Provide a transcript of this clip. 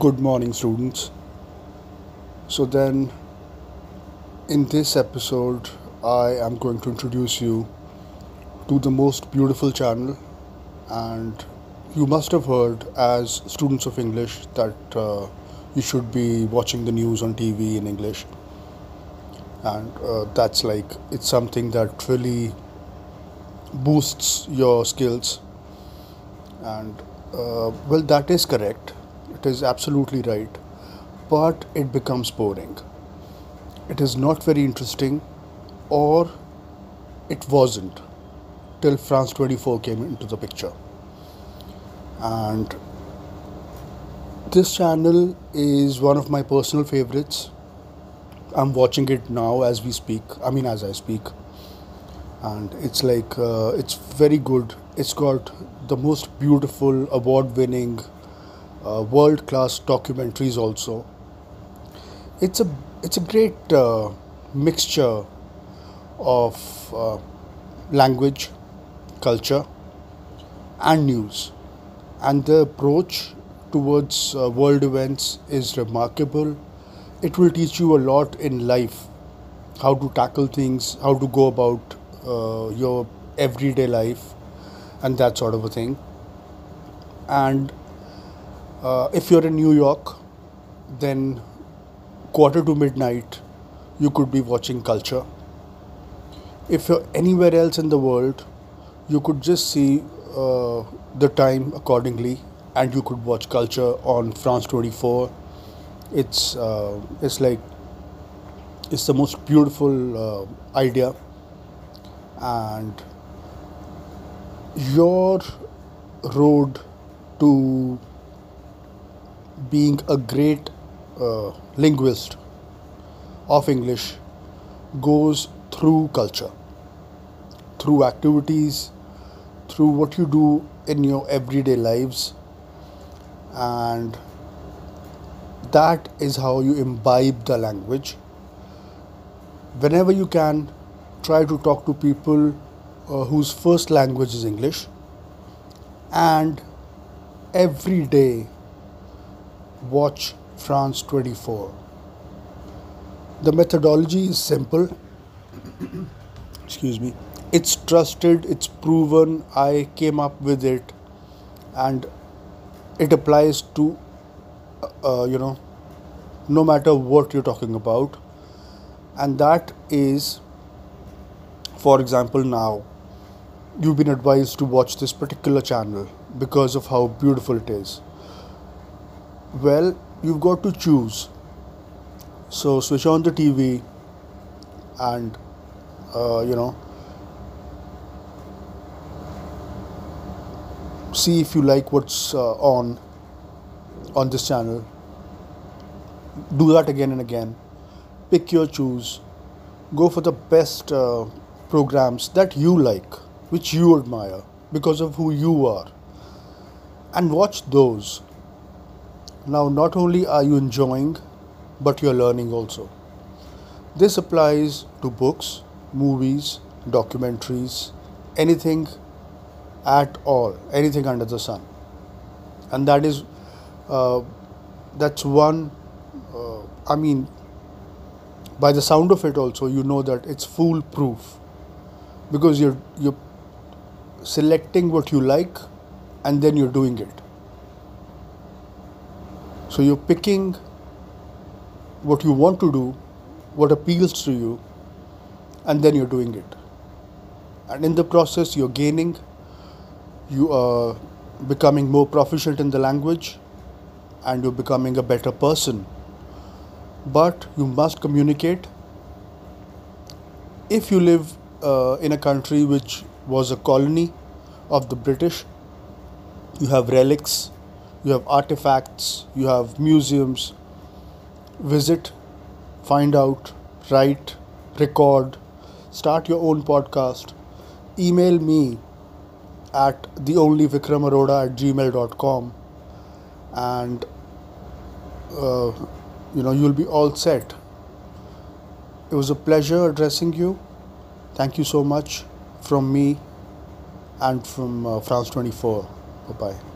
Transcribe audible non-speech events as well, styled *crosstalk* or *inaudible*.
Good morning, students. So, then in this episode, I am going to introduce you to the most beautiful channel. And you must have heard, as students of English, that uh, you should be watching the news on TV in English. And uh, that's like, it's something that really boosts your skills. And uh, well, that is correct. It is absolutely right. But it becomes boring. It is not very interesting, or it wasn't till France 24 came into the picture. And this channel is one of my personal favorites. I'm watching it now as we speak. I mean, as I speak. And it's like, uh, it's very good. It's got the most beautiful, award winning, uh, world class documentaries also. It's a, it's a great uh, mixture of uh, language, culture, and news. And the approach towards uh, world events is remarkable. It will teach you a lot in life how to tackle things, how to go about uh, your everyday life, and that sort of a thing. And uh, if you're in New York, then quarter to midnight, you could be watching culture. If you're anywhere else in the world, you could just see uh, the time accordingly and you could watch culture on France 24. It's, uh, it's like, it's the most beautiful uh, idea and your road to being a great uh, linguist of English goes through culture, through activities, through what you do in your everyday lives, and that is how you imbibe the language. Whenever you can, try to talk to people uh, whose first language is English, and every day watch France 24. The methodology is simple. *clears throat* Excuse me. It's trusted, it's proven. I came up with it, and it applies to, uh, uh, you know, no matter what you're talking about. And that is, for example, now you've been advised to watch this particular channel because of how beautiful it is. Well, you've got to choose. So switch on the TV and uh, you know see if you like what's uh, on on this channel. Do that again and again. Pick your choose. Go for the best uh, programs that you like, which you admire because of who you are, and watch those now, not only are you enjoying, but you're learning also. This applies to books, movies, documentaries, anything at all, anything under the sun. And that is, uh, that's one, uh, I mean, by the sound of it also, you know that it's foolproof because you're, you're selecting what you like and then you're doing it. So you're picking what you want to do, what appeals to you, and then you're doing it. And in the process, you're gaining, you are becoming more proficient in the language, and you're becoming a better person. But you must communicate. If you live uh, in a country which was a colony of the British, you have relics you have artifacts, you have museums. Visit, find out, write, record, start your own podcast. Email me at theonlyvikramaroda at gmail.com and uh, you know you'll be all set. It was a pleasure addressing you. Thank you so much from me and from uh, France 24. Bye bye.